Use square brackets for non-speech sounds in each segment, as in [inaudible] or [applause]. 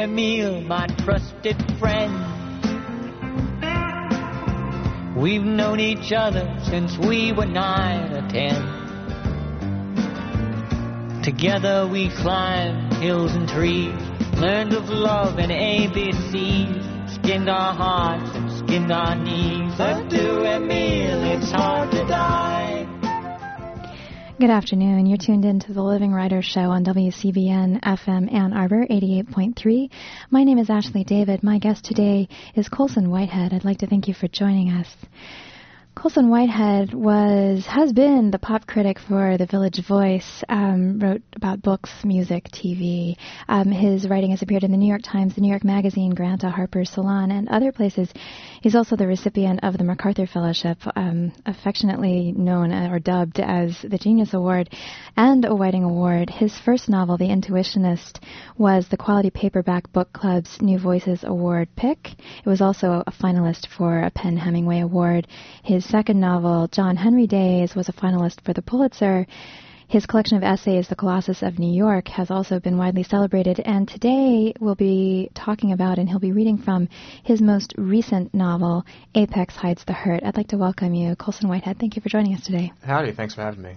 Emile, my trusted friend. We've known each other since we were nine or ten. Together we climbed hills and trees, learned of love and ABCs, skinned our hearts and skinned our knees. Adieu, Emile, it's hard to die. Good afternoon. You're tuned in to the Living Writers Show on WCBN FM Ann Arbor 88.3. My name is Ashley David. My guest today is Colson Whitehead. I'd like to thank you for joining us. Colson Whitehead was has been the pop critic for The Village Voice. Um, wrote about books, music, TV. Um, his writing has appeared in the New York Times, the New York Magazine, Granta, Harper's Salon, and other places. He's also the recipient of the MacArthur Fellowship, um, affectionately known or dubbed as the Genius Award, and a Whiting Award. His first novel, The Intuitionist, was the Quality Paperback Book Club's New Voices Award pick. It was also a finalist for a PEN Hemingway Award. His second novel, John Henry Days, was a finalist for the Pulitzer. His collection of essays, The Colossus of New York, has also been widely celebrated, and today we'll be talking about and he'll be reading from his most recent novel, Apex Hides the Hurt. I'd like to welcome you, Colson Whitehead. Thank you for joining us today. Howdy, thanks for having me.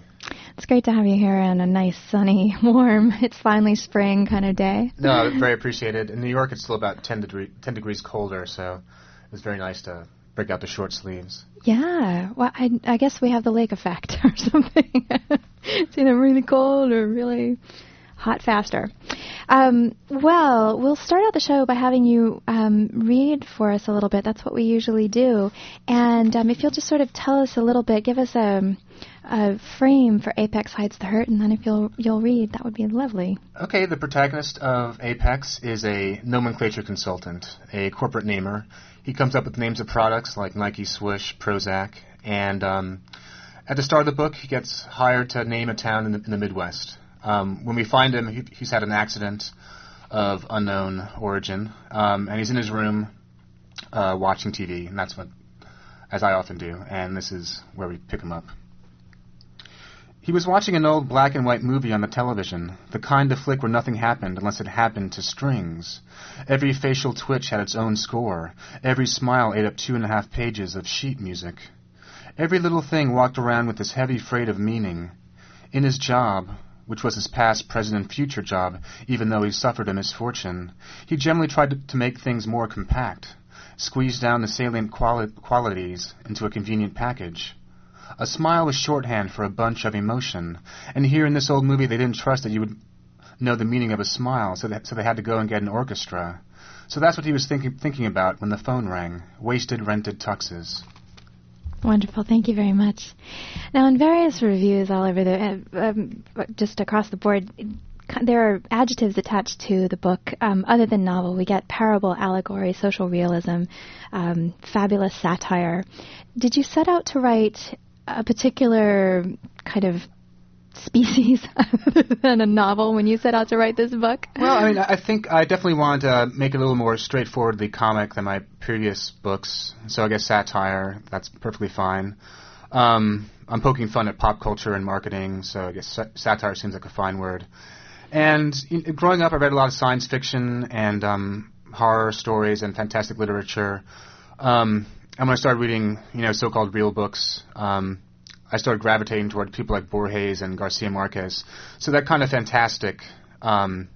It's great to have you here on a nice, sunny, [laughs] warm, it's finally spring kind of day. No, very appreciated. In New York, it's still about 10, degree, 10 degrees colder, so it's very nice to break out the short sleeves. Yeah, well, I, I guess we have the lake effect [laughs] or something. it's either really cold or really hot faster. Um, well, we'll start out the show by having you um, read for us a little bit. That's what we usually do. And um, if you'll just sort of tell us a little bit, give us a, a frame for Apex Hides the Hurt, and then if you'll you'll read, that would be lovely. Okay, the protagonist of Apex is a nomenclature consultant, a corporate namer. He comes up with names of products like Nike, Swish, Prozac, and um, at the start of the book, he gets hired to name a town in the, in the Midwest. Um, when we find him, he, he's had an accident of unknown origin, um, and he's in his room uh, watching TV, and that's what, as I often do, and this is where we pick him up. He was watching an old black and white movie on the television, the kind of flick where nothing happened unless it happened to strings. Every facial twitch had its own score. Every smile ate up two and a half pages of sheet music. Every little thing walked around with this heavy freight of meaning. In his job, which was his past, present, and future job, even though he suffered a misfortune, he generally tried to, make things more compact, squeeze down the salient quali- qualities into a convenient package. A smile was shorthand for a bunch of emotion, and here in this old movie they didn't trust that you would know the meaning of a smile, so, that, so they had to go and get an orchestra. So that's what he was thinking, thinking about when the phone rang. Wasted rented tuxes. Wonderful. Thank you very much. Now, in various reviews all over the, uh, um, just across the board, there are adjectives attached to the book um, other than novel. We get parable, allegory, social realism, um, fabulous satire. Did you set out to write a particular kind of species [laughs] than a novel when you set out to write this book? Well, I mean, I think I definitely wanted to make it a little more straightforwardly comic than my previous books. So I guess satire, that's perfectly fine. Um, I'm poking fun at pop culture and marketing, so I guess satire seems like a fine word. And growing up, I read a lot of science fiction and um, horror stories and fantastic literature. Um, and when I started reading, you know, so-called real books, um, I started gravitating toward people like Borges and Garcia Marquez. So that kind of fantastic um,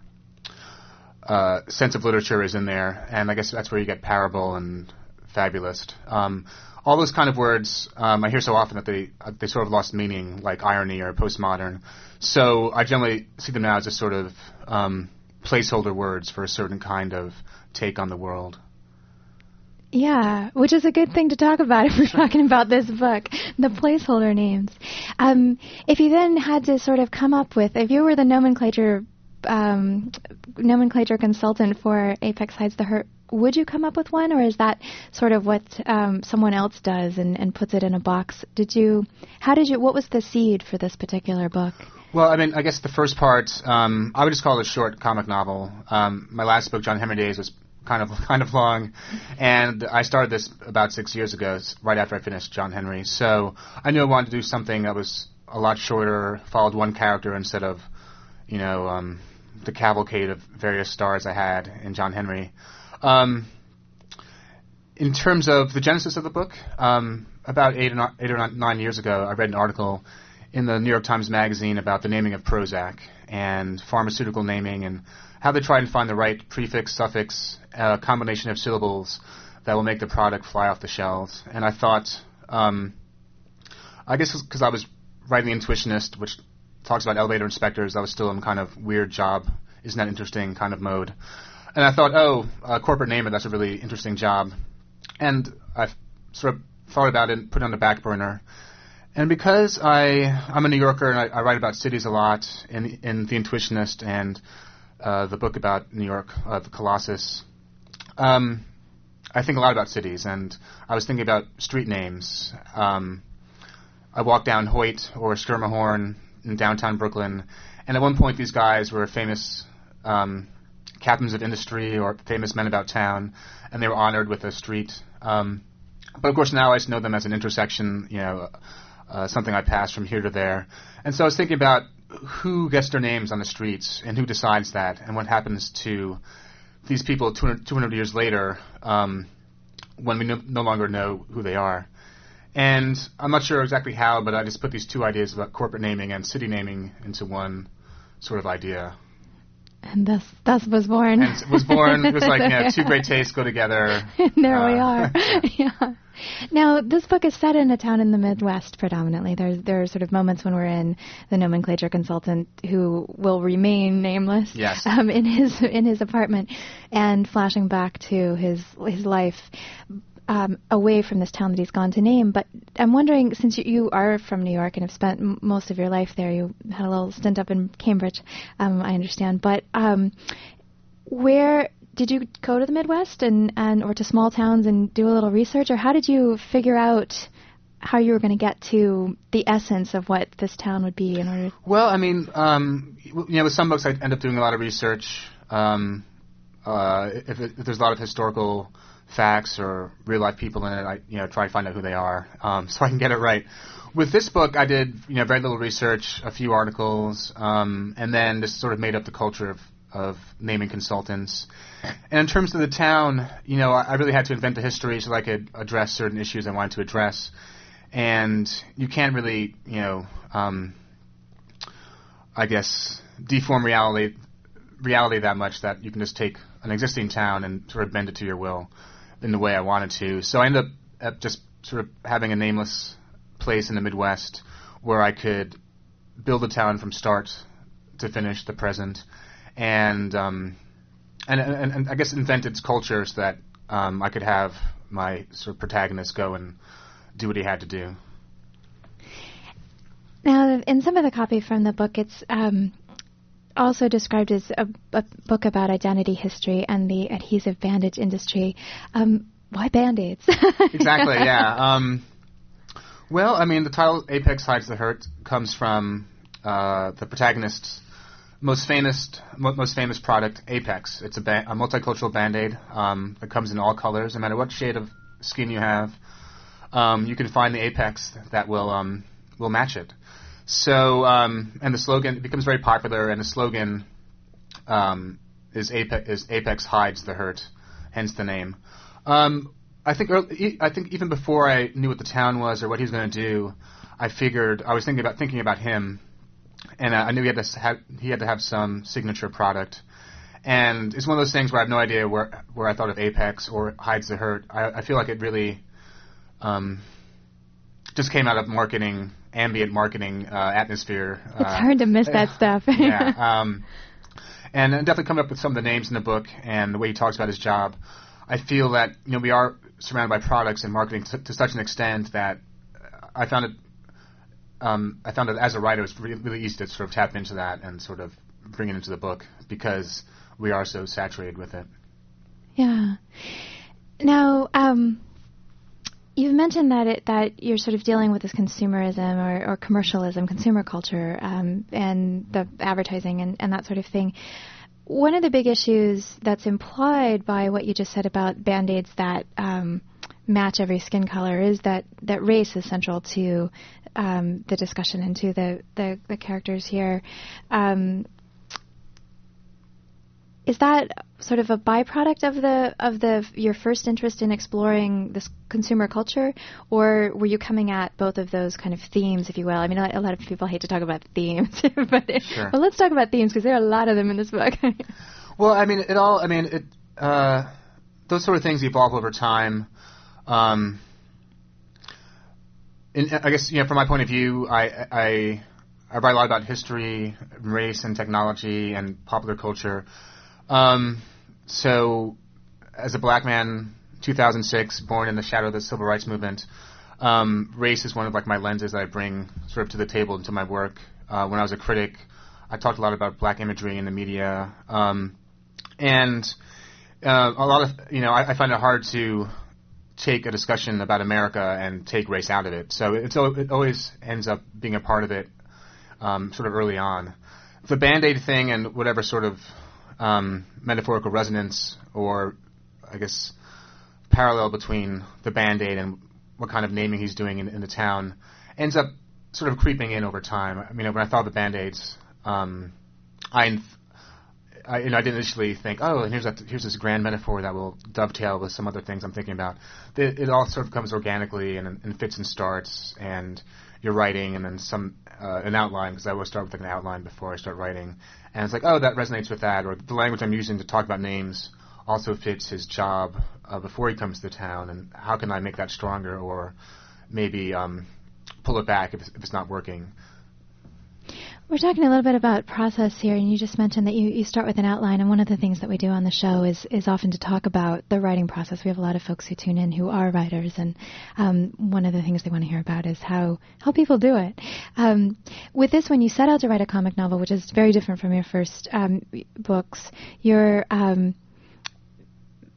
uh, sense of literature is in there, and I guess that's where you get parable and fabulist. Um, all those kind of words um, I hear so often that they uh, they sort of lost meaning, like irony or postmodern. So I generally see them now as just sort of um, placeholder words for a certain kind of take on the world. Yeah, which is a good thing to talk about [laughs] if we're talking about this book, the placeholder names. Um, if you then had to sort of come up with, if you were the nomenclature um, nomenclature consultant for Apex Hides the Hurt, would you come up with one, or is that sort of what um, someone else does and, and puts it in a box? Did you? How did you? What was the seed for this particular book? Well, I mean, I guess the first part, um, I would just call it a short comic novel. Um, my last book, John Henry Days, was kind of [laughs] kind of long, and I started this about six years ago, right after I finished John Henry. So I knew I wanted to do something that was a lot shorter, followed one character instead of, you know, um, the cavalcade of various stars I had in John Henry. Um, in terms of the genesis of the book, um, about eight or, eight or nine years ago, I read an article in the New York Times Magazine about the naming of Prozac and pharmaceutical naming and how they try and find the right prefix, suffix, uh, combination of syllables that will make the product fly off the shelves. And I thought, um, I guess because I was writing The Intuitionist, which talks about elevator inspectors, I was still in kind of weird job, isn't that interesting kind of mode. And I thought, oh, a corporate namer, that's a really interesting job. And I sort of thought about it and put it on the back burner. And because I, I'm a New Yorker and I, I write about cities a lot in, in The Intuitionist and uh, the book about New York, uh, The Colossus, um, I think a lot about cities. And I was thinking about street names. Um, I walked down Hoyt or Schermerhorn in downtown Brooklyn, and at one point these guys were famous um, captains of industry or famous men about town, and they were honored with a street. Um, but of course now I just know them as an intersection, you know, uh, something I pass from here to there. And so I was thinking about who gets their names on the streets and who decides that, and what happens to these people 200, 200 years later um, when we no, no longer know who they are. And I'm not sure exactly how, but I just put these two ideas about corporate naming and city naming into one sort of idea. And thus, thus was born. And was born. It was like, you know, two great [laughs] tastes go together. there uh, we are. [laughs] yeah. Now, this book is set in a town in the Midwest predominantly. There's there are sort of moments when we're in the nomenclature consultant who will remain nameless yes. um, in his in his apartment, and flashing back to his his life um, away from this town that he's gone to name. But I'm wondering, since you, you are from New York and have spent m- most of your life there, you had a little stint up in Cambridge, um, I understand. But um, where did you go to the Midwest and, and or to small towns and do a little research, or how did you figure out? How you were going to get to the essence of what this town would be in order? Well, I mean, um, you know, with some books I end up doing a lot of research. Um, uh, if, it, if there's a lot of historical facts or real life people in it. I you know try to find out who they are um, [laughs] so I can get it right. With this book, I did you know very little research, a few articles, um, and then just sort of made up the culture of of naming consultants. And in terms of the town, you know, I, really had to invent the history so I could address certain issues I wanted to address. And you can't really, you know, um, I guess deform reality reality that much that you can just take an existing town and sort of bend it to your will in the way I wanted to. So I ended up just sort of having a nameless place in the Midwest where I could build a town from start to finish, the present, and um, and, and, and I guess invent its culture so that um, I could have my sort of protagonist go and do what he had to do. Now, in some of the copy from the book, it's um, also described as a, a, book about identity history and the adhesive bandage industry. Um, why band-aids? [laughs] exactly, yeah. Um, well, I mean, the title Apex Hides the Hurt comes from uh, the protagonist's most famous most famous product, Apex. It's a, ba- a multicultural band-aid um, that comes in all colors, no matter what shade of skin you have. Um, you can find the Apex that will um, will match it. So, um, and the slogan becomes very popular, and the slogan um, is, Apex, is Apex hides the hurt, hence the name. Um, I think early, I think even before I knew what the town was or what he was going to do, I figured I was thinking about thinking about him, and uh, I knew he had to have he had to have some signature product. And it's one of those things where I have no idea where where I thought of Apex or hides the hurt. I, I feel like it really um, just came out of marketing ambient marketing uh, atmosphere. It's uh, hard to miss that stuff. yeah. [laughs] Um, and definitely coming up with some of the names in the book and the way he talks about his job. I feel that you know we are surrounded by products and marketing to, to such an extent that I found it. Um, I found that as a writer, it's really, really easy to sort of tap into that and sort of bring it into the book because we are so saturated with it. Yeah. Now, um, You've mentioned that it, that you're sort of dealing with this consumerism or, or commercialism, consumer culture, um, and the advertising and, and that sort of thing. One of the big issues that's implied by what you just said about band aids that um, match every skin color is that, that race is central to um, the discussion and to the, the, the characters here. Um, is that sort of a byproduct of the of the your first interest in exploring this consumer culture, or were you coming at both of those kind of themes, if you will? I mean, a lot of people hate to talk about themes, [laughs] but sure. but let's talk about themes because there are a lot of them in this book. [laughs] well, I mean, it all. I mean, it. Uh, those sort of things evolve over time. Um, in, I guess you know, from my point of view, I, I I write a lot about history, race, and technology, and popular culture. Um, so, as a black man, 2006, born in the shadow of the civil rights movement, um, race is one of like my lenses that I bring sort of to the table into my work. Uh, when I was a critic, I talked a lot about black imagery in the media, um, and uh, a lot of you know I, I, find it hard to take a discussion about America and take race out of it. So it's it always ends up being a part of it, um, sort of early on. The band aid thing and whatever sort of um, metaphorical resonance or, I guess, parallel between the Band Aid and what kind of naming he's doing in, in, the town ends up sort of creeping in over time. I mean, when I thought the Band Aids, um, I, I, you know, I didn't initially think, oh, and here's here's this grand metaphor that will dovetail with some other things I'm thinking about. It, it all sort of comes organically and, and fits and starts, and you're writing, and then some uh, an outline because I always start with like an outline before I start writing, and it's like, oh, that resonates with that, or the language I'm using to talk about names also fits his job uh, before he comes to town, and how can I make that stronger, or maybe um, pull it back if if it's not working. We're talking a little bit about process here, and you just mentioned that you, you start with an outline. And one of the things that we do on the show is is often to talk about the writing process. We have a lot of folks who tune in who are writers, and um, one of the things they want to hear about is how how people do it. Um, with this, when you set out to write a comic novel, which is very different from your first um, books, your um,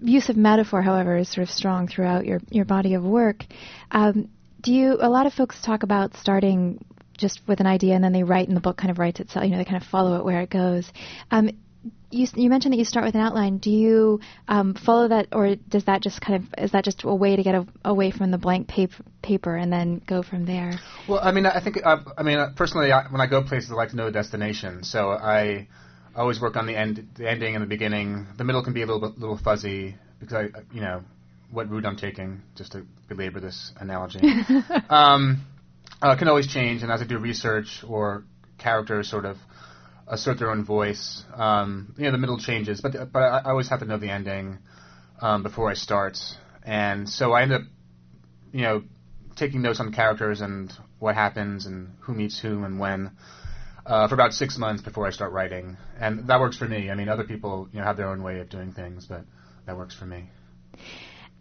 use of metaphor, however, is sort of strong throughout your your body of work. Um, do you? A lot of folks talk about starting just with an idea and then they write and the book kind of writes itself. You know, they kind of follow it where it goes. Um, you, you mentioned that you start with an outline. Do you um, follow that, or does that just kind of is that just a way to get a, away from the blank paper, paper and then go from there? Well, I mean, I think uh, I mean personally, I, when I go places, I like to know the destination. So I always work on the end, the ending and the beginning. The middle can be a little bit little fuzzy because I, you know, what route I'm taking. Just to belabor this analogy. [laughs] um, uh, can always change, and as I do research or characters sort of assert their own voice, um, you know, the middle changes, but but I, I always have to know the ending um, before I start, and so I end up, you know, taking notes on characters and what happens and who meets whom and when. Uh, for about six months before I start writing, and that works for me. I mean, other people, you know, have their own way of doing things, but that works for me.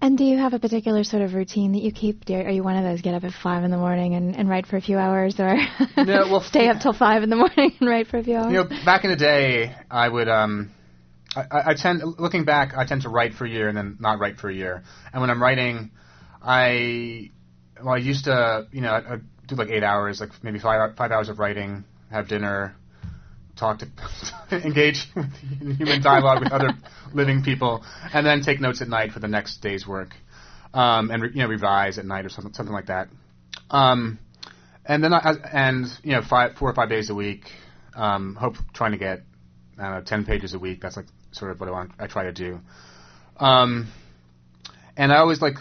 And do you have a particular sort of routine that you keep? You, are you one of those get up at five in the morning and, and write for a few hours, or no, well, [laughs] stay up till five in the morning and write for a few hours? You know, back in the day, I would. Um, I, I tend, looking back, I tend to write for a year and then not write for a year. And when I'm writing, I, well, I used to, you know, I'd do like eight hours, like maybe five five hours of writing, have dinner, talk to, [laughs] engage in human dialogue with other living people, and then take notes at night for the next day's work, um, and re, you know revise at night or something something like that. Um, and then I, and you know five four or five days a week. Um, hope trying to get I don't know ten pages a week. That's like sort of what I want. I try to do. Um, and I always like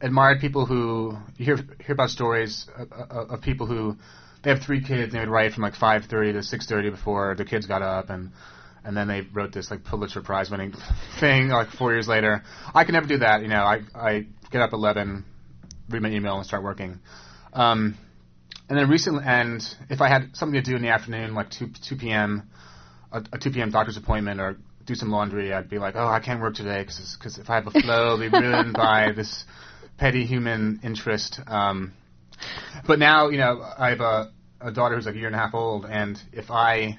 admired people who you hear hear about stories of, of, of people who they have three kids and they would write from like 5:30 to 6:30 before the kids got up and and then they wrote this like Pulitzer Prize winning [laughs] thing like four years later. I can never do that. You know, I I get up at 11, read my email and start working. Um, and then recently, and if I had something to do in the afternoon, like 2 2 p.m., a, a 2 p.m. doctor's appointment or do some laundry, I'd be like, oh, I can't work today because if I have a [laughs] flow, it'll be ruined by this petty human interest. Um, but now, you know, I have a, a daughter who's like a year and a half old, and if I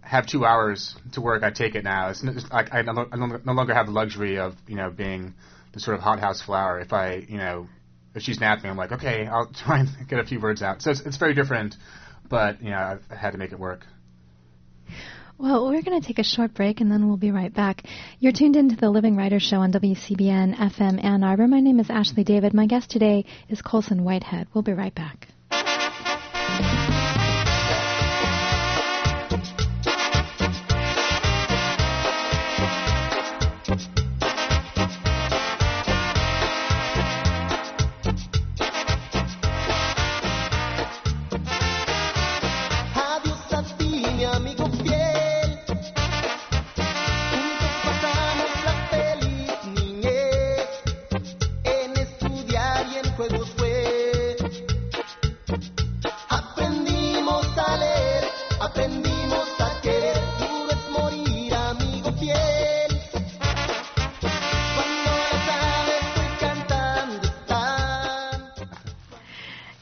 have two hours to work, I take it now. It's, it's I, I, no, I no longer have the luxury of you know being the sort of hothouse flower. If I you know if she's napping, I'm like okay, I'll [laughs] try and get a few words out. So it's, it's very different, but you know I've had to make it work. Well, we're going to take a short break and then we'll be right back. You're tuned into the Living Writers Show on WCBN FM Ann Arbor. My name is Ashley David. My guest today is Colson Whitehead. We'll be right back.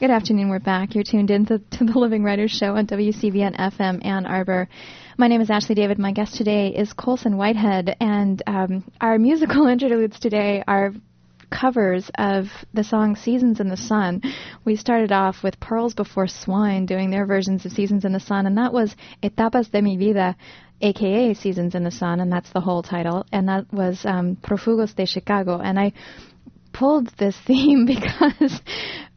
Good afternoon. We're back. You're tuned in to, to, the Living Writers Show on WCBN FM Ann Arbor. My name is Ashley David. My guest today is Colson Whitehead, and um, our musical [laughs] interludes today are covers of the song Seasons in the Sun. We started off with Pearls Before Swine doing their versions of Seasons in the Sun, and that was Etapas de mi vida, aka Seasons in the Sun, and that's the whole title, and that was um, Profugos de Chicago. And I pulled this [laughs] theme because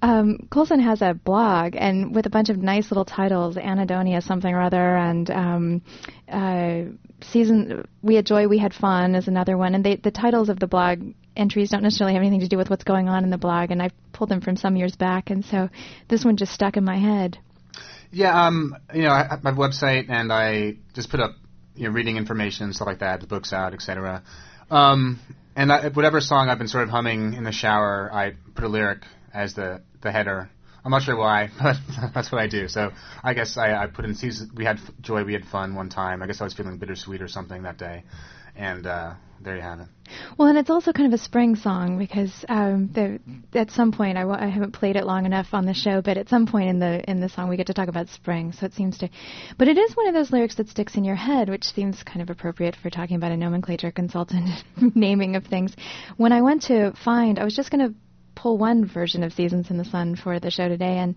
um, Colson has a blog and with a bunch of nice little titles, Anadonia something or other, and um, uh, season we had joy, we had fun is another one, and they, the titles of the blog entries don't necessarily have anything to do with what's going on in the blog, and I pulled them from some years back, and so this one just stuck in my head. Yeah, um, you know, I my website, and I just put up you know reading information, stuff like that, the books out, etc. Um, and I, whatever song I've been sort of humming in the shower, I put a lyric as the the header. I'm not sure why, [laughs] but that's what I do. So I guess I, I put in season. We had joy, we had fun one time. I guess I was feeling bittersweet or something that day, and uh, there you have it. Well, and it's also kind of a spring song because um, the, at some point I w- I haven't played it long enough on the show, but at some point in the in the song we get to talk about spring, so it seems to. But it is one of those lyrics that sticks in your head, which seems kind of appropriate for talking about a nomenclature consultant [laughs] naming of things. When I went to find, I was just going to pull one version of Seasons in the Sun for the show today, and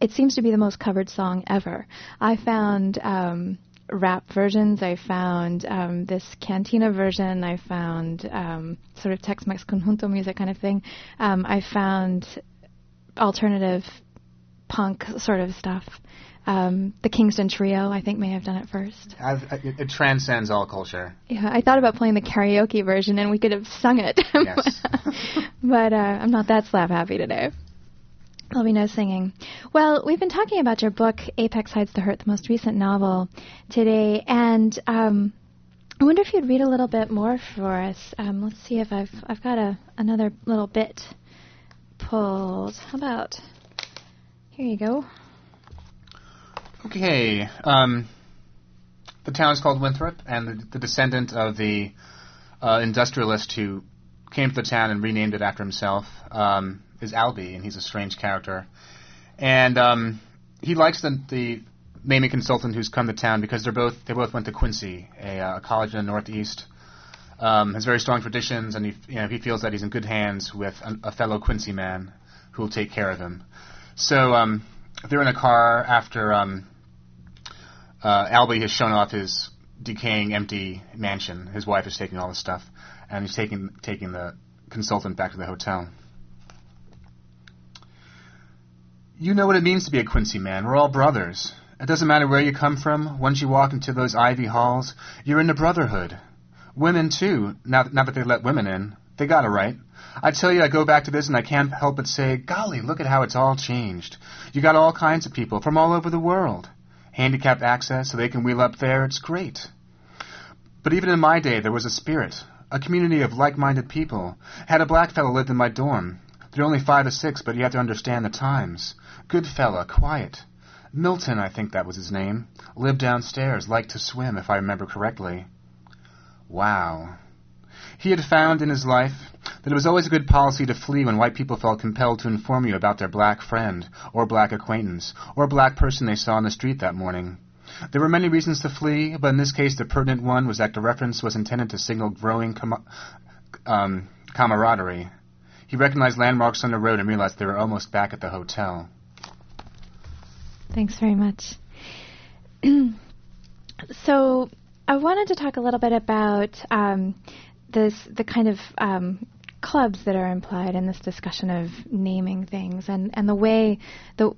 it seems to be the most covered song ever. I found. Um, rap versions. I found um, this cantina version. I found um, sort of Tex-Mex conjunto music kind of thing. Um, I found alternative punk sort of stuff. Um, the Kingston Trio, I think, may have done it first. it, it, transcends all culture. Yeah, I thought about playing the karaoke version, and we could have sung it. Yes. [laughs] but uh, I'm not that slap happy today. There'll be no singing. Well, we've been talking about your book, Apex Hides the Hurt, the most recent novel, today, and um, I wonder if you'd read a little bit more for us. Um, let's see if I've I've got a another little bit pulled. How about here? You go. Okay. Um, the town is called Winthrop, and the, the descendant of the uh, industrialist who came to the town and renamed it after himself. Um, is Albie, and he's a strange character. And um, he likes the, the naming consultant who's come to town because they're both they both went to Quincy, a, uh, college in the Northeast. Um, has very strong traditions, and he you know he feels that he's in good hands with a, a fellow Quincy man who will take care of him. So um, they're in a car after um, uh, Albie has shown off his decaying, empty mansion. His wife is taking all the stuff, and he's taking taking the consultant back to the hotel. You know what it means to be a Quincy man. We're all brothers. It doesn't matter where you come from. Once you walk into those ivy halls, you're in the brotherhood. Women, too, now, now that they let women in. They got it right. I tell you, I go back to this and I can't help but say, golly, look at how it's all changed. You got all kinds of people from all over the world. Handicapped access so they can wheel up there, it's great. But even in my day, there was a spirit, a community of like-minded people. Had a black fellow lived in my dorm. They're only five or six, but you have to understand the times. Good fella, quiet. Milton, I think that was his name. Lived downstairs, liked to swim, if I remember correctly. Wow. He had found in his life that it was always a good policy to flee when white people felt compelled to inform you about their black friend, or black acquaintance, or black person they saw on the street that morning. There were many reasons to flee, but in this case the pertinent one was that the reference was intended to signal growing com- um, camaraderie. He recognized landmarks on the road and realized they were almost back at the hotel. Thanks very much. [clears throat] so, I wanted to talk a little bit about um, this, the kind of um, clubs that are implied in this discussion of naming things, and, and the way the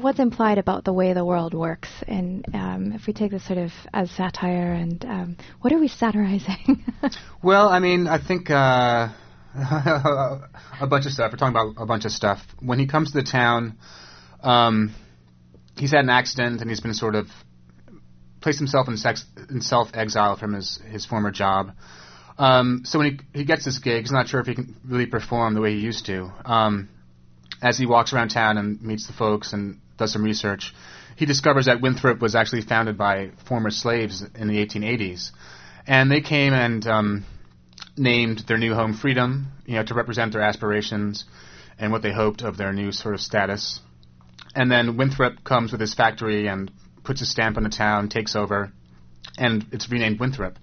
what's implied about the way the world works, and um, if we take this sort of as satire, and um, what are we satirizing? [laughs] well, I mean, I think. Uh, [laughs] a bunch of stuff. We're talking about a bunch of stuff. When he comes to the town, um, he's had an accident and he's been sort of placed himself in, sex, in self exile from his, his former job. Um, so when he, he gets this gig, he's not sure if he can really perform the way he used to. Um, as he walks around town and meets the folks and does some research, he discovers that Winthrop was actually founded by former slaves in the 1880s. And they came and um, named their new home Freedom, you know, to represent their aspirations and what they hoped of their new sort of status. And then Winthrop comes with his factory and puts a stamp on the town, takes over, and it's renamed Winthrop.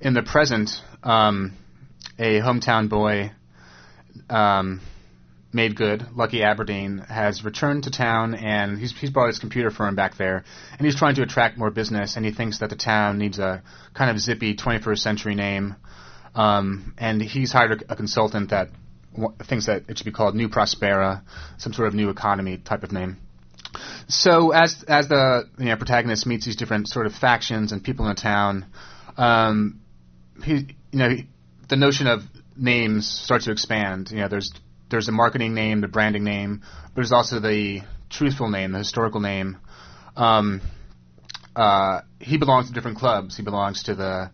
In the present, um, a hometown boy, um, made good, Lucky Aberdeen, has returned to town and he's, he's brought his computer firm back there and he's trying to attract more business and he thinks that the town needs a kind of zippy 21st century name. Um, and he's hired a, a consultant that w- thinks that it should be called New Prospera, some sort of new economy type of name. So as as the you know, protagonist meets these different sort of factions and people in the town, um, he you know he, the notion of names starts to expand. You know, there's there's a marketing name, the branding name, but there's also the truthful name, the historical name. Um, uh, he belongs to different clubs. He belongs to the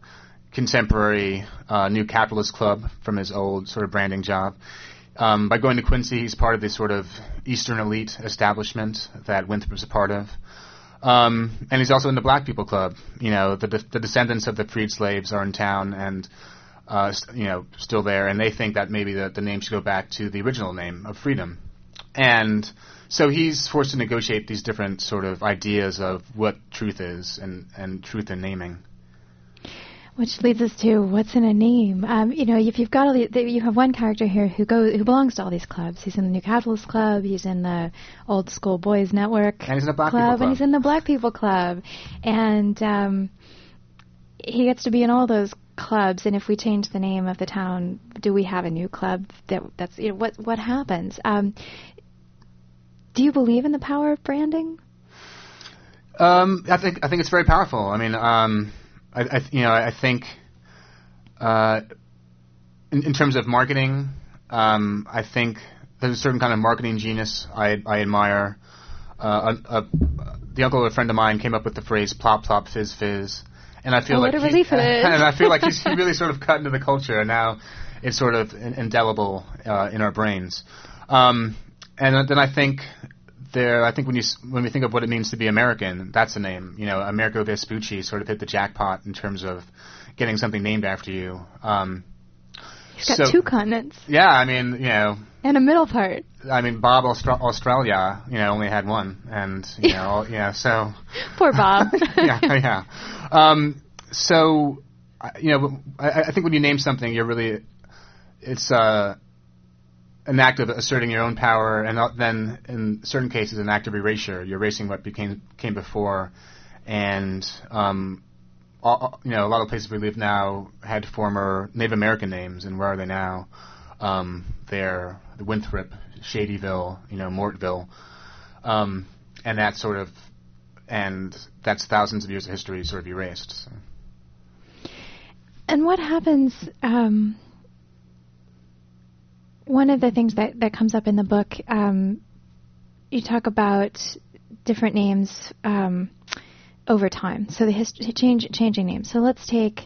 contemporary uh, New Capitalist Club from his old sort of branding job. Um, by going to Quincy, he's part of the sort of Eastern elite establishment that Winthrop is a part of. Um, and he's also in the Black People Club. You know, the, de- the descendants of the freed slaves are in town and, uh, you know, still there, and they think that maybe the, the name should go back to the original name of freedom. And so he's forced to negotiate these different sort of ideas of what truth is and, and truth in naming. Which leads us to what's in a name. Um, you know, if you've got all the, you have one character here who goes, who belongs to all these clubs. He's in the New Capitalist Club. He's in the Old School Boys Network And he's in the Black Club, People and he's in the Black People Club, and um, he gets to be in all those clubs. And if we change the name of the town, do we have a new club? That that's you know, what what happens? Um, do you believe in the power of branding? Um, I think I think it's very powerful. I mean, um, I, I you know I think uh, in, in terms of marketing, um, I think there's a certain kind of marketing genius I, I admire. Uh, a, a, the uncle of a friend of mine came up with the phrase "plop plop fizz fizz," and I feel Oh, like what a he- it is. [laughs] and I feel like he's [laughs] really sort of cut into the culture, and now it's sort of indelible uh, in our brains. Um, and then I think there, I think when you when we think of what it means to be American, that's a name. You know, Amerigo Vespucci sort of hit the jackpot in terms of getting something named after you. Um, He's got so- two continents yeah, I mean, you know, and a middle part. I mean, Bob Austra- Australia, you know, only had one, and you know, yeah, so [laughs] Poor Bob. [laughs] yeah, yeah. Um, so, I- you know, I, I think when you name something, you're really, it's uh, an act of asserting your own power, and uh, then in certain cases, an act of erasure. You're erasing what became came before, and um, all, you know, a lot of places we live now had former Native American names, and where are they now? Um, they're Winthrop, Shadyville, you know, Mortville, um, and that sort of, and that's thousands of years of history sort of erased. So. And what happens? Um, one of the things that, that comes up in the book, um, you talk about different names um, over time. So the hist- change changing names. So let's take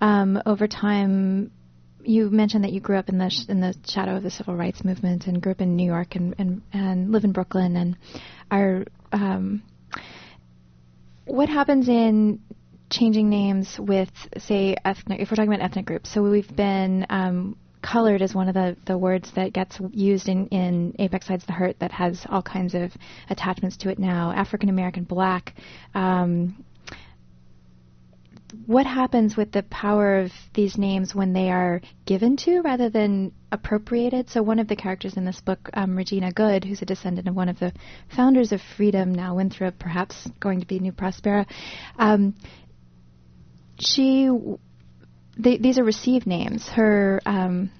um, over time. You mentioned that you grew up in the sh- in the shadow of the civil rights movement and grew up in New York and and, and live in Brooklyn and are. Um, what happens in changing names with, say, ethnic, if we're talking about ethnic groups. So we've been um, colored is one of the, the words that gets used in, in Apex Hides the Hurt that has all kinds of attachments to it now. African American, black. Um, what happens with the power of these names when they are given to rather than appropriated? So, one of the characters in this book, um, Regina Goode, who's a descendant of one of the founders of Freedom, now Winthrop, perhaps going to be New Prospera, um, she, they, these are received names. Her um,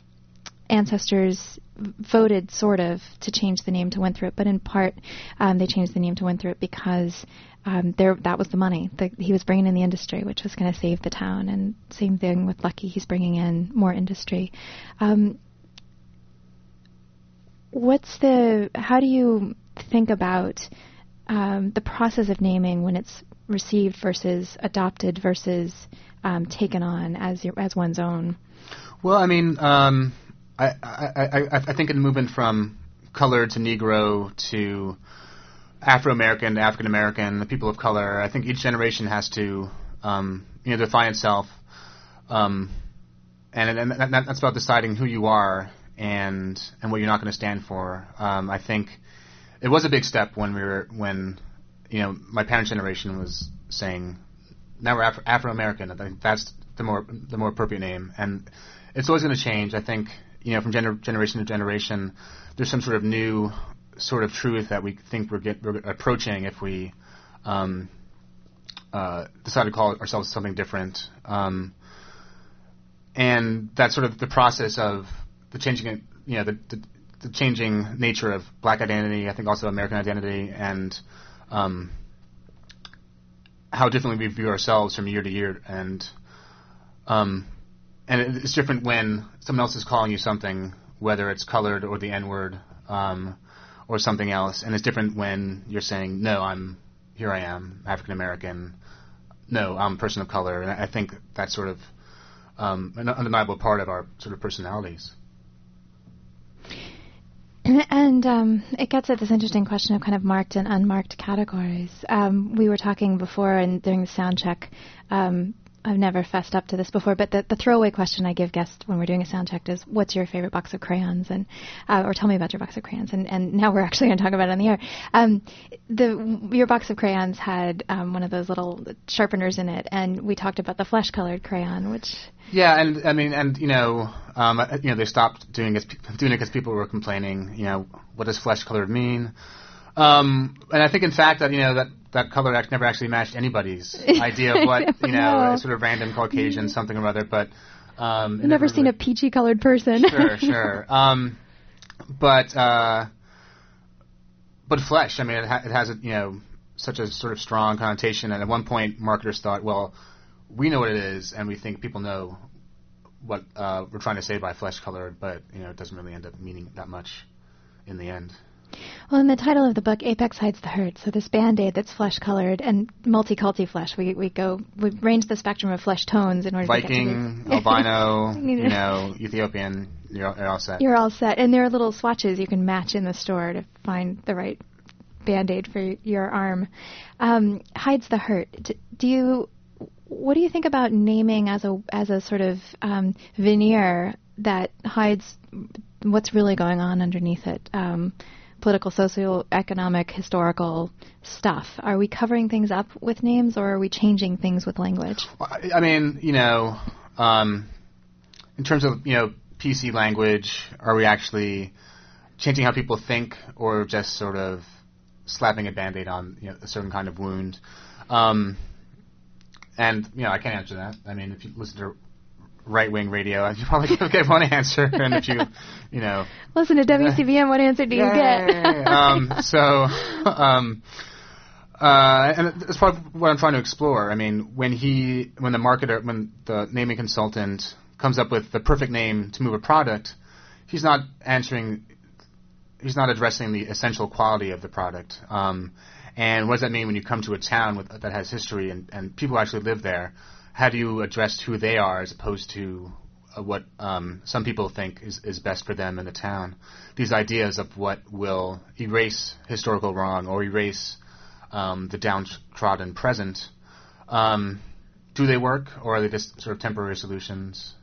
ancestors voted sort of to change the name to Winthrop, but in part um, they changed the name to Winthrop because um, there that was the money that he was bringing in the industry, which was going to save the town. And same thing with Lucky, he's bringing in more industry. Um, what's the? How do you think about um, the process of naming when it's received versus adopted versus um, taken on as your, as one's own? Well, I mean, um, I, I, I, I think in the movement from color to Negro to Afro American to African American, the people of color, I think each generation has to, um, you know, define itself, um, and, and that, that's about deciding who you are and and what you're not going to stand for. Um, I think it was a big step when we were when you know my parents' generation was saying now we're Afro- Afro-American. I think that's the more the more appropriate name, and it's always going to change. I think you know from gener- generation to generation, there's some sort of new sort of truth that we think we're, get, we're approaching if we um, uh, decide to call ourselves something different. Um, and that's sort of the process of the changing, you know, the, the, the, changing nature of black identity. I think also American identity and um, how differently we view ourselves from year to year. And um, and it's different when someone else is calling you something, whether it's colored or the N word. Um, or something else, and it's different when you're saying, "No, I'm here. I am African American. No, I'm a person of color." And I think that's sort of um, an undeniable part of our sort of personalities. [clears throat] And um, it gets at this interesting question of kind of marked and unmarked categories. Um, we were talking before and during the sound check um, I've never fessed up to this before, but the, the throwaway question I give guests when we're doing a sound check is, "What's your favorite box of crayons?" and uh, or tell me about your box of crayons. And, and now we're actually going to talk about it on the air. Um, the your box of crayons had um, one of those little sharpeners in it, and we talked about the flesh-colored crayon, which yeah, and I mean, and you know, um, you know, they stopped doing it doing it because people were complaining. You know, what does flesh-colored mean? Um, and I think, in fact, that you know that that color act never actually matched anybody's [laughs] idea of what you know, no. sort of random Caucasian something or other. But um, I've never, seen really, a peachy colored person. sure, [laughs] sure. Um, but uh, but flesh. I mean, it, ha- it has a you know such a sort of strong connotation. And at one point, marketers thought, well, we know what it is, and we think people know what uh, we're trying to say by flesh colored, but you know, it doesn't really end up meaning that much in the end. Well, in the title of the book, Apex hides the hurt. So this band-aid that's flesh-colored and multi-culti flesh. We we go we range the spectrum of flesh tones in order Viking, to albino, [laughs] you know, Ethiopian. You're, you're all set. You're all set, and there are little swatches you can match in the store to find the right band-aid for your arm. Um, hides the hurt. Do you? What do you think about naming as a as a sort of um, veneer that hides what's really going on underneath it? Um, political, social, economic, historical stuff. Are we covering things up with names, or are we changing things with language? I mean, you know, um, in terms of you know PC language, are we actually changing how people think, or just sort of slapping a band-aid on you know, a certain kind of wound? Um, and you know, I can't answer that. I mean, if you listen to right wing radio, you probably get one answer, and if you, you know, listen to WCBN, what answer do you get? [laughs] um, so, um, uh, and that's probably what I'm trying to explore. I mean, when he, when the marketer, when the naming consultant comes up with the perfect name to move a product, he's not answering, he's not addressing the essential quality of the product. Um, and what does that mean when you come to a town with, that has history and, and people actually live there? How do you address who they are as opposed to uh, what um, some people think is, is best for them in the town? These ideas of what will erase historical wrong or erase um, the downtrodden present. Um, do they work, or are they just sort of temporary solutions?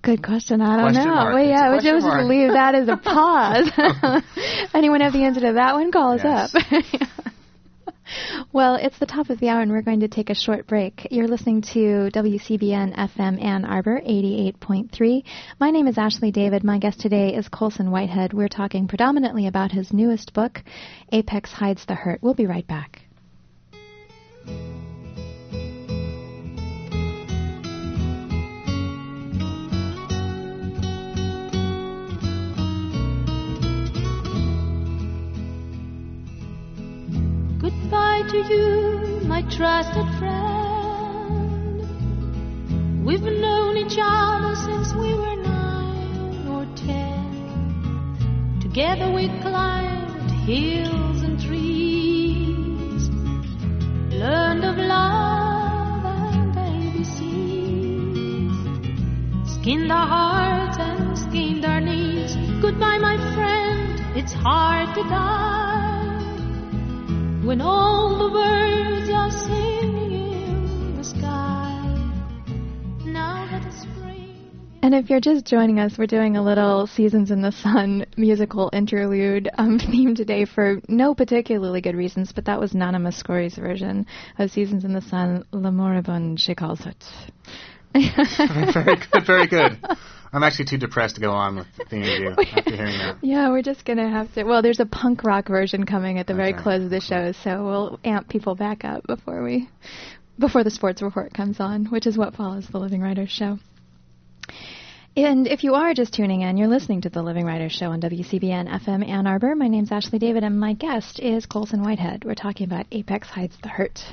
Good question. I don't question know. Mark. Well, yeah, we'll just leave that as a [laughs] pause. [laughs] Anyone have the answer to that one? Call us yes. up. [laughs] Well, it's the top of the hour, and we're going to take a short break. You're listening to WCBN FM Ann Arbor 88.3. My name is Ashley David. My guest today is Colson Whitehead. We're talking predominantly about his newest book, Apex Hides the Hurt. We'll be right back. Goodbye to you, my trusted friend. We've known each other since we were nine or ten. Together we climbed hills and trees, learned of love and ABCs, skinned our hearts and skinned our knees. Goodbye, my friend, it's hard to die when all the birds are singing in the sky. Now that spring And if you're just joining us, we're doing a little Seasons in the Sun musical interlude um, [laughs] theme today for no particularly good reasons, but that was Nana Mouskouri's version of Seasons in the Sun, Le Moribond, she calls it. [laughs] very good, very good. I'm actually too depressed to go on with the interview [laughs] after hearing that. Yeah, we're just gonna have to. Well, there's a punk rock version coming at the very close of the show, so we'll amp people back up before we, before the sports report comes on, which is what follows the Living Writers show. And if you are just tuning in, you're listening to the Living Writers Show on WCBN FM Ann Arbor. My name's Ashley David, and my guest is Colson Whitehead. We're talking about Apex Hides the Hurt.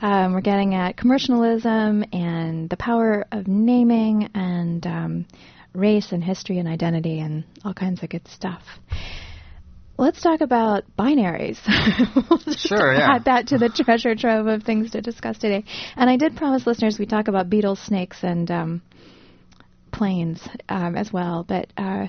Um, we're getting at commercialism and the power of naming and um, race and history and identity and all kinds of good stuff. Let's talk about binaries. [laughs] We'll Sure, yeah. Add that to the [laughs] treasure trove of things to discuss today. And I did promise listeners we talk about beetles, snakes, and um, planes um, as well. But uh,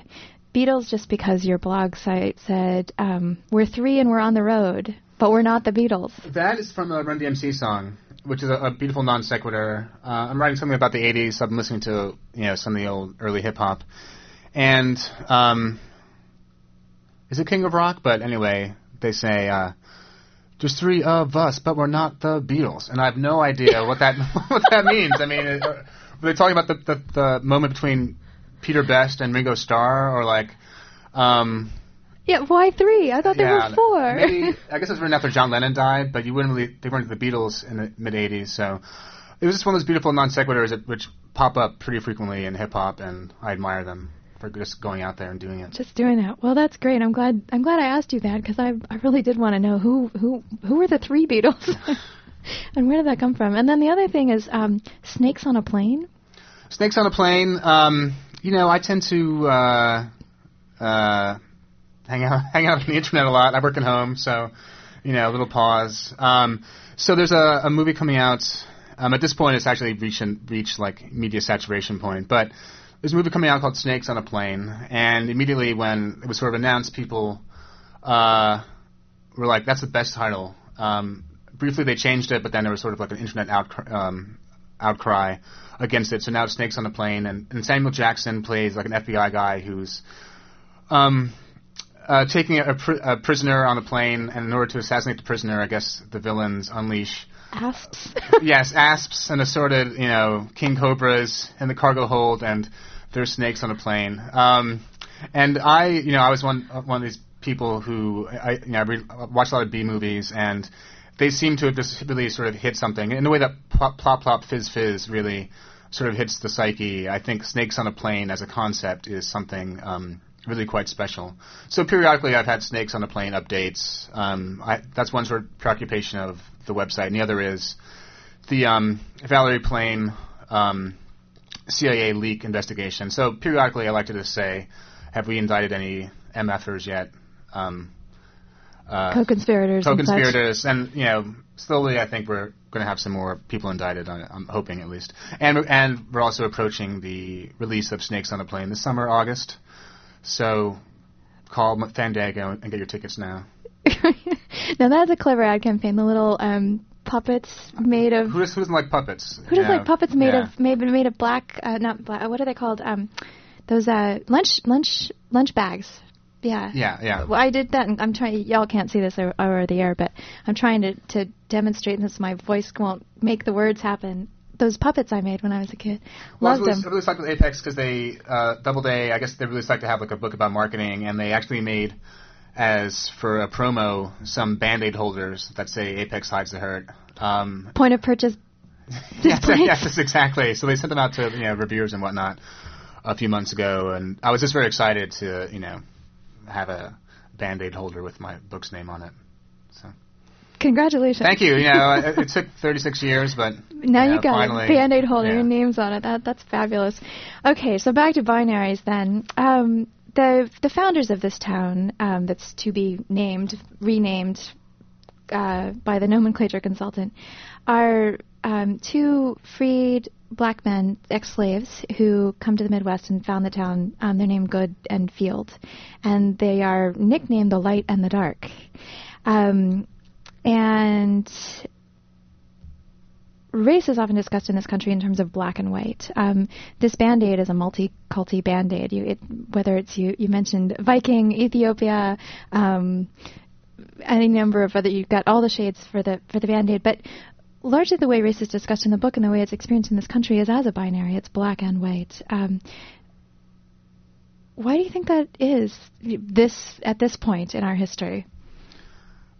Beatles, just because your blog site said um, we're three and we're on the road, but we're not the Beatles. That is from a Run DMC song, which is a, a beautiful non sequitur. Uh, I'm writing something about the '80s. So I've been listening to you know some of the old early hip hop, and um, is it King of Rock? But anyway, they say uh, just three of us, but we're not the Beatles, and I have no idea [laughs] what that [laughs] what that means. I mean, it, are they talking about the, the the moment between Peter Best and Ringo Starr, or like? Um, Yeah, why three? I thought there yeah, were four. Maybe [laughs] I guess it was written after John Lennon died, but you wouldn't really they weren't the Beatles in the mid '80s, so it was just one of those beautiful non sequiturs that which pop up pretty frequently in hip hop, and I admire them for just going out there and doing it. Just doing that. Well, that's great. I'm glad. I'm glad I asked you that because I I really did want to know who who who were the three Beatles, [laughs] and where did that come from? And then the other thing is um, snakes on a plane. Snakes on a plane. Um, you know, I tend to uh, uh, hang out [laughs] hang out on the internet a lot. I work at home, so you know, a little pause. Um, so there's a, a movie coming out. Um, at this point, it's actually reached reached like media saturation point, but there's a movie coming out called Snakes on a Plane, and immediately when it was sort of announced, people uh, were like, "That's the best title." Um, briefly, they changed it, but then there was sort of like an internet outcry, um, outcry against it. So now it's Snakes on a Plane, and, and Samuel Jackson plays like an FBI guy who's um, uh, taking a, pr- a prisoner on a plane, and in order to assassinate the prisoner, I guess the villains unleash Asps. [laughs] yes, asps and assorted, you know, king cobras in the cargo hold, and there's snakes on a plane. Um, and I, you know, I was one one of these people who I, you know, I read, watch a lot of B movies, and they seem to have just really sort of hit something in the way that plop plop plop fizz fizz really sort of hits the psyche. I think snakes on a plane as a concept is something. Um, Really quite special. So periodically, I've had snakes on a plane updates. Um, I, that's one sort of preoccupation of the website, and the other is the um, Valerie Plame um, CIA leak investigation. So periodically, I like to just say, have we indicted any MFers yet? Um, uh, Co-conspirators. and co-conspirators, and you know, slowly, I think we're going to have some more people indicted. On it, I'm hoping, at least, and and we're also approaching the release of Snakes on a Plane this summer, August. So, call Fandango and get your tickets now. [laughs] now that's a clever ad campaign. The little um, puppets made of Who, does, who doesn't like puppets? Who does Yeah. like puppets made Yeah. of made made of black? Uh, not black. What are they called? Um, those uh lunch lunch lunch bags. Yeah. Yeah, yeah. Well, I did that, and I'm trying. Y'all can't see this over, over the air, but I'm trying to to demonstrate this. My voice won't make the words happen. Those puppets I made when I was a kid. Well, I Loved was really, them. I really liked with Apex because they uh, Doubleday. I guess they really like to have like a book about marketing, and they actually made as for a promo some Band-Aid holders that say Apex hides the hurt. Um, Point of purchase. [laughs] yes, yes, exactly. So they sent them out to you know reviewers and whatnot a few months ago, and I was just very excited to you know have a Band-Aid holder with my book's name on it. So Congratulations. thank you. You know, it, it took 36 years, but Now you you got finally, a band-aid holder, yeah. your name's on it. That that's fabulous. Okay, so back to binaries then. Um, the the founders of this town, um, that's to be named, renamed uh, by the nomenclature consultant, are um, two freed black men, ex-slaves, who come to the Midwest and found the town. Um, they're named Good and Field, and they are nicknamed the Light and the Dark. Um, and race is often discussed in this country in terms of black and white. Um, this band aid is a multi culti band aid. It, whether it's you, you mentioned Viking, Ethiopia, um, any number of other. You've got all the shades for the for the band aid, but largely the way race is discussed in the book and the way it's experienced in this country is as a binary. It's black and white. Um, why do you think that is this at this point in our history?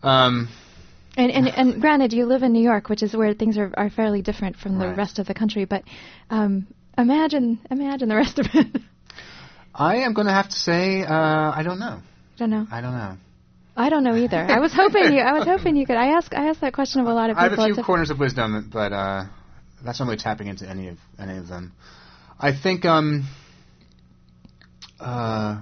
Um, and, and [laughs] and granted, you live in New York, which is where things are, are fairly different from the Right. rest of the country. But um, imagine imagine the rest of it. I am going to have to say uh, I don't know. I don't know. I don't know. I don't know either. I was hoping you. I was hoping you could. I ask. I asked that question of a lot of people. I have a few corners of wisdom, but uh, that's not really tapping into any of any of them. I think um, uh,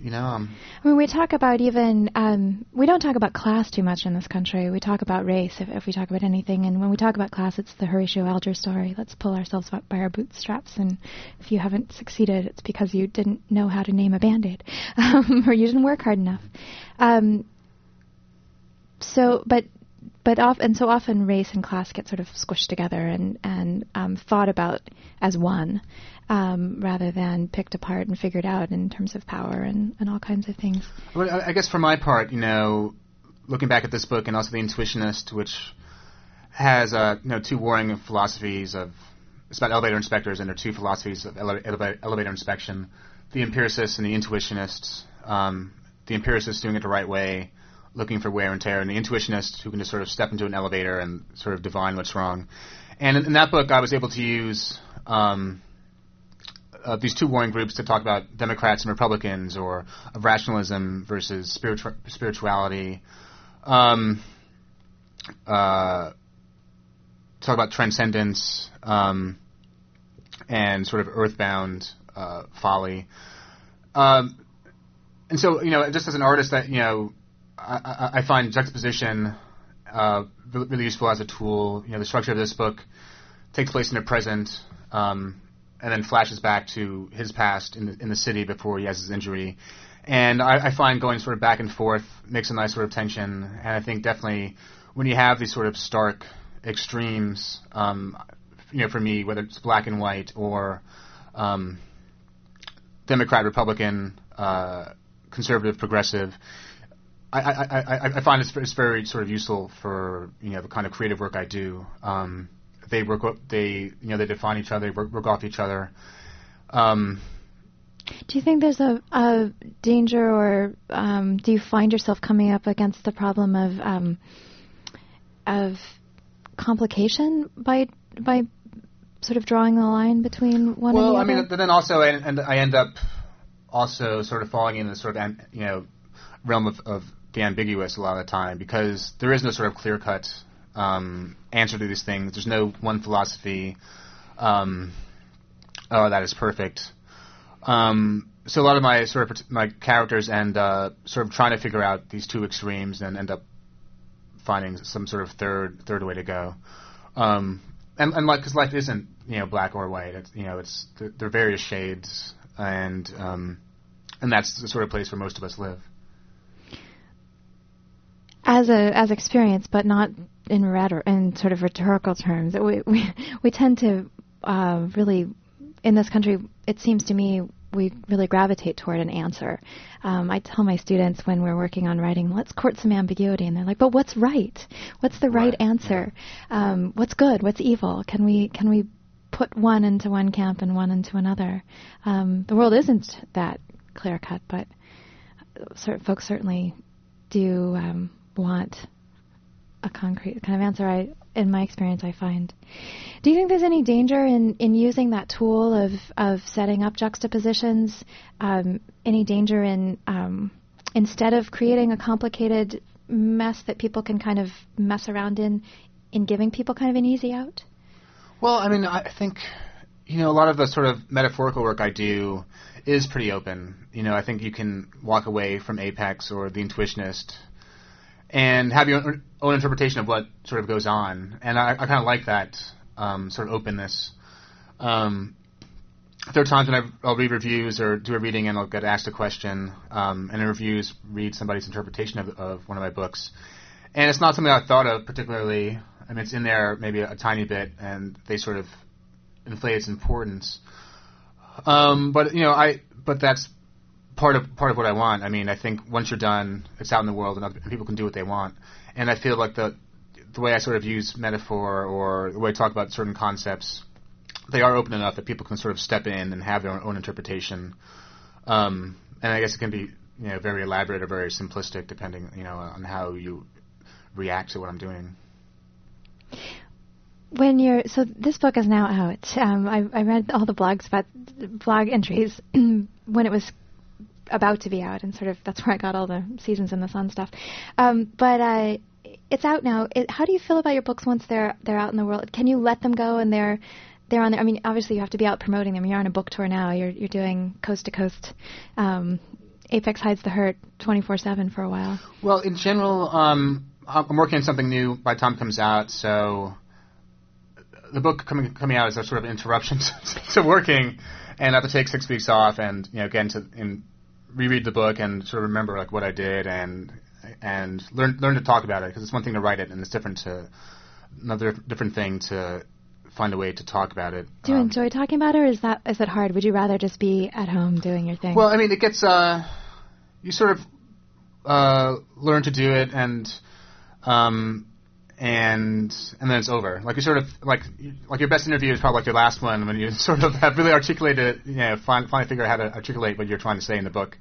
you know, um, I mean, we talk about even um, we don't talk about class too much in this country. We talk about race if, if we talk about anything, and when we talk about class, it's the Horatio Alger story. Let's pull ourselves up by our bootstraps, and if you haven't succeeded, it's because you didn't know how to name a band-aid, [laughs] um, or you didn't work hard enough. Um, so, but but and so often race and class get sort of squished together and and um, thought about as one, um, rather than picked apart and figured out in terms of power and, and all kinds of things. Well, I guess for my part, you know, looking back at this book and also the Intuitionist, which has uh, you know two warring philosophies of it's about elevator inspectors and their two philosophies of ele- eleva- elevator inspection: the empiricists and the intuitionists. Um, the empiricists doing it the right way, looking for wear and tear, and the intuitionist who can just sort of step into an elevator and sort of divine what's wrong. And in, in that book, I was able to use. Um, uh, these two warring groups to talk about Democrats and Republicans, or of rationalism versus spiritu- spirituality. Um, uh, talk about transcendence um, and sort of earthbound uh, folly. Um, and so, you know, just as an artist, that you know, I, I, find juxtaposition uh, really useful as a tool. You know, the structure of this book takes place in the present, um, and then flashes back to his past in the, in the city before he has his injury. And I, I find going sort of back and forth makes a nice sort of tension. And I think definitely when you have these sort of stark extremes, um, you know, for me, whether it's black and white or um, Democrat, Republican, uh, conservative, progressive, I, I, I, I find it's, it's very sort of useful for you know the kind of creative work I do. Um, they work, they you know they define each other, they work, work off each other. Um, Do you think there's a, a danger, or um, do you find yourself coming up against the problem of um, of complication by by sort of drawing the line between one well, and the I other? mean, but then also, and, and I end up also sort of falling in the sort of you know realm of, of the ambiguous a lot of the time because there is no sort of clear cut um, answer to these things. There's no one philosophy. Um, oh, that is perfect. Um, so a lot of my sort of my characters end uh, sort of trying to figure out these two extremes and end up finding some sort of third third way to go. Um, and and like because life isn't you know black or white. It's you know it's there, there are various shades and um, and that's the sort of place where most of us live. As a as experience, but not in rhetor- in sort of rhetorical terms. We we we tend to uh, really in this country. It seems to me we really gravitate toward an answer. Um, I tell my students when we're working on writing, let's court some ambiguity, and they're like, "But what's right? What's the right, Right, answer? Um, what's good? What's evil? Can we can we put one into one camp and one into another? Um, the world isn't that clear cut, but cer- folks certainly do um, want a concrete kind of answer. I, in my experience, I find. Do you think there's any danger in, in using that tool of of setting up juxtapositions? Um, any danger in um, instead of creating a complicated mess that people can kind of mess around in, in giving people kind of an easy out? Well, I mean, I think you know a lot of the sort of metaphorical work I do is pretty open. You know, I think you can walk away from Apex or the Intuitionist and have your own, interpretation of what sort of goes on, and I, I kind of like that um, sort of openness. Um, there are times when I've, I'll read reviews or do a reading and I'll get asked a question, um, and in reviews read somebody's interpretation of, of one of my books, and it's not something I thought of particularly, I mean, it's in there maybe a, a tiny bit, and they sort of inflate its importance. Um, but you know, I but that's part of part of what I want. I mean, I think once you're done, it's out in the world, and, other, and people can do what they want. And I feel like the the way I sort of use metaphor or the way I talk about certain concepts, they are open enough that people can sort of step in and have their own, interpretation. Um, and I guess it can be you know very elaborate or very simplistic depending you know on how you react to what I'm doing. When you're so this book is now out. Um, I, I read all the blogs about blog entries [clears throat] when it was about to be out, and sort of that's where I got all the seasons in the sun stuff. Um, but uh, it's out now. It, how do you feel about your books once they're they're out in the world? Can you let them go and they're they're on there? I mean, obviously you have to be out promoting them. You're on a book tour now. You're you're doing coast to coast. Um, Apex hides the hurt 24/7 for a while. Well, in general, um, I'm working on something new by the time it comes out, so the book coming coming out is a sort of interruption [laughs] to, to working, and I have to take six weeks off and you know again to in, reread the book and sort of remember like what I did and and learn learn to talk about it because it's one thing to write it and it's different to another different thing to find a way to talk about it. Do you Um, enjoy talking about it, or is that is it hard? Would you rather just be at home doing your thing? Well, I mean, it gets uh, you sort of uh, learn to do it, and um, and and then it's over. Like you sort of like like your best interview is probably like your last one when you [laughs] sort of have really articulated, you know, find, finally figure out how to articulate what you're trying to say in the book,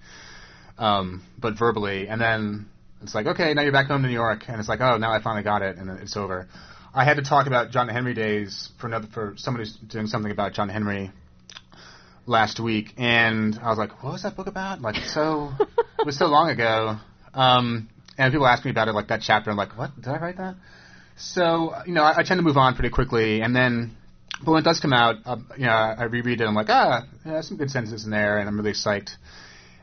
um, but verbally, and then it's like okay, now you're back home to New York, and it's like oh, now I finally got it, and it's over. I had to talk about John Henry days for another for somebody who's doing something about John Henry last week, and I was like, "What was that book about?" Like, so [laughs] it was so long ago. Um, and people ask me about it, like that chapter. I'm like, "What? Did I write that?" So you know, I, I tend to move on pretty quickly, and then, but when it does come out, uh, you know, I reread it. and I'm like, ah, yeah, some good sentences in there, and I'm really psyched.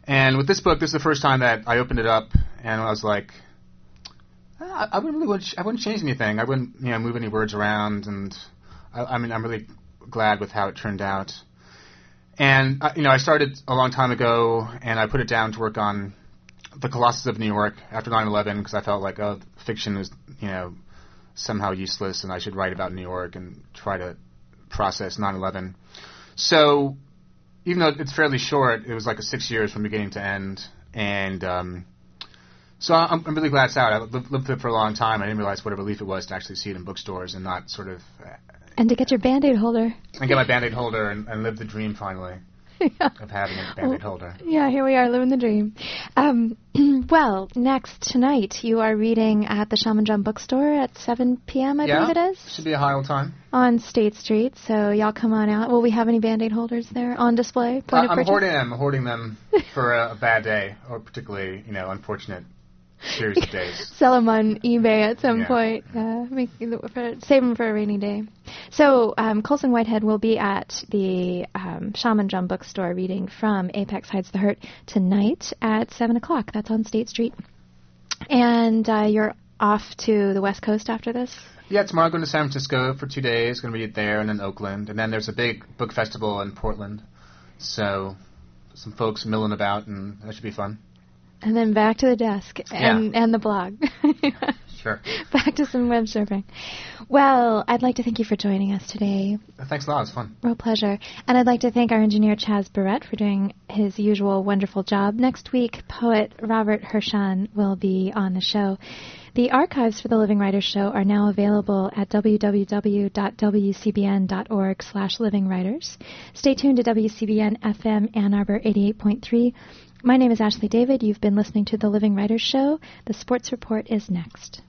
And with this book, this is the first time that I opened it up, and I was like, I, I wouldn't really, I wouldn't change anything. I wouldn't, you know, move any words around, and I, I mean, I'm really glad with how it turned out. And uh, you know, I started a long time ago, and I put it down to work on the Colossus of New York after 9/11 because I felt like, oh, fiction was, you know, somehow useless, and I should write about New York and try to process 9/11. So, even though it's fairly short, it was like a six years from beginning to end, and um, so I'm, I'm really glad it's out. I lived, lived with it for a long time. I didn't realize what a relief it was to actually see it in bookstores and not sort of uh, and to get your Band-Aid holder. and get my Band-Aid holder and, and live the dream finally of having a Band-Aid holder. Yeah, here we are living the dream. Um, [clears throat] well, next tonight you are reading at the Shaman Drum Bookstore at 7 p.m. I yeah, believe it is should be a high old time. on State Street. So y'all come on out. Will we have any Band-Aid holders there on display? Point of I'm purchase? hoarding them, I'm hoarding them [laughs] for a, a bad day or particularly, you know, unfortunate days. [laughs] Sell them on eBay at some Yeah. point. Uh, make, for, save them for a rainy day. So um, Colson Whitehead will be at the um, Shaman Drum Bookstore reading from Apex Hides the Hurt tonight at seven o'clock. That's on State Street. And uh, you're off to the West Coast after this. Yeah, tomorrow I'm going to San Francisco for two days. Going to read it there and then Oakland, and then there's a big book festival in Portland. So some folks milling about, and that should be fun. And then back to the desk and, and the blog. [laughs] Sure. back to some web surfing. Well, I'd like to thank you for joining us today. Thanks a lot. It's fun. Real pleasure. And I'd like to thank our engineer Chaz Barrett for doing his usual wonderful job. Next week, poet Robert Hershon will be on the show. The archives for the Living Writers Show are now available at www.wcbn.org slash livingwriters. Stay tuned to WCBN FM Ann Arbor 88.3. My name is Ashley David. You've been listening to the Living Writers Show. The Sports Report is next.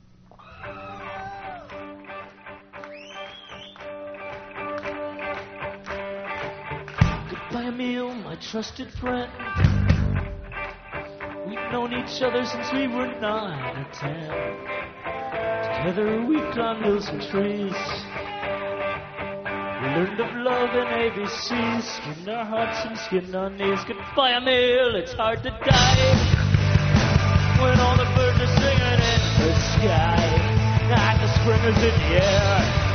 Goodbye, Emile, oh, my trusted friend. We've known each other since we were nine or ten. Together we climbed hills and trees. We learned of love and ABC, skinned our hearts and skin our knees. Goodbye, Emile, it's hard to die when all the birds are singing in the sky and the spring is in the air.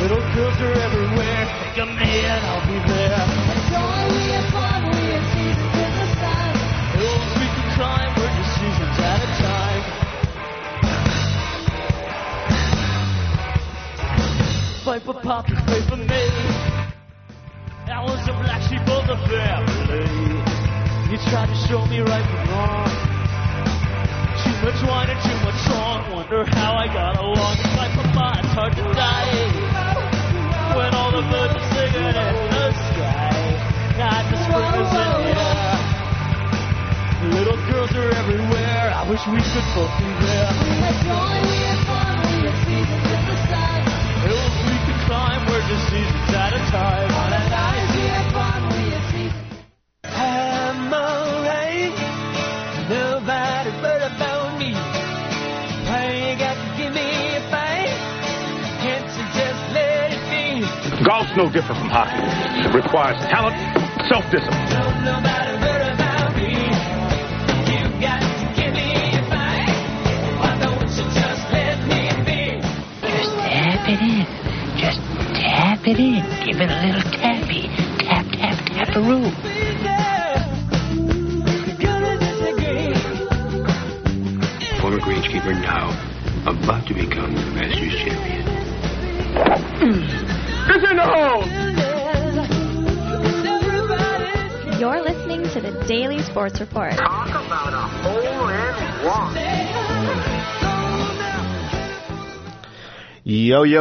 Little girls are everywhere. Think of me and I'll be there. Poppers, pray for me. I was the black sheep of the family. You tried to show me right from wrong. Too much wine and too much song. Wonder how I got along. Fight for mine, it's hard to die. When all the birds are singing in the sky. God, the spring in the air. Little girls are everywhere. I wish we could both be there. Hills seasons at a time. On a night. I'm alright. Nobody but about me. Why you got to give me a fight? Can't you just let it be? Golf's no different from hockey. It requires talent, self-discipline. Tap it in. Give it a little tappy. Tap, tap, tap a room. Former greenskeeper now about to become the Masters champion. It's in the hole! You're listening to the Daily Sports Report. Talk about a hole in one. Yo, yo.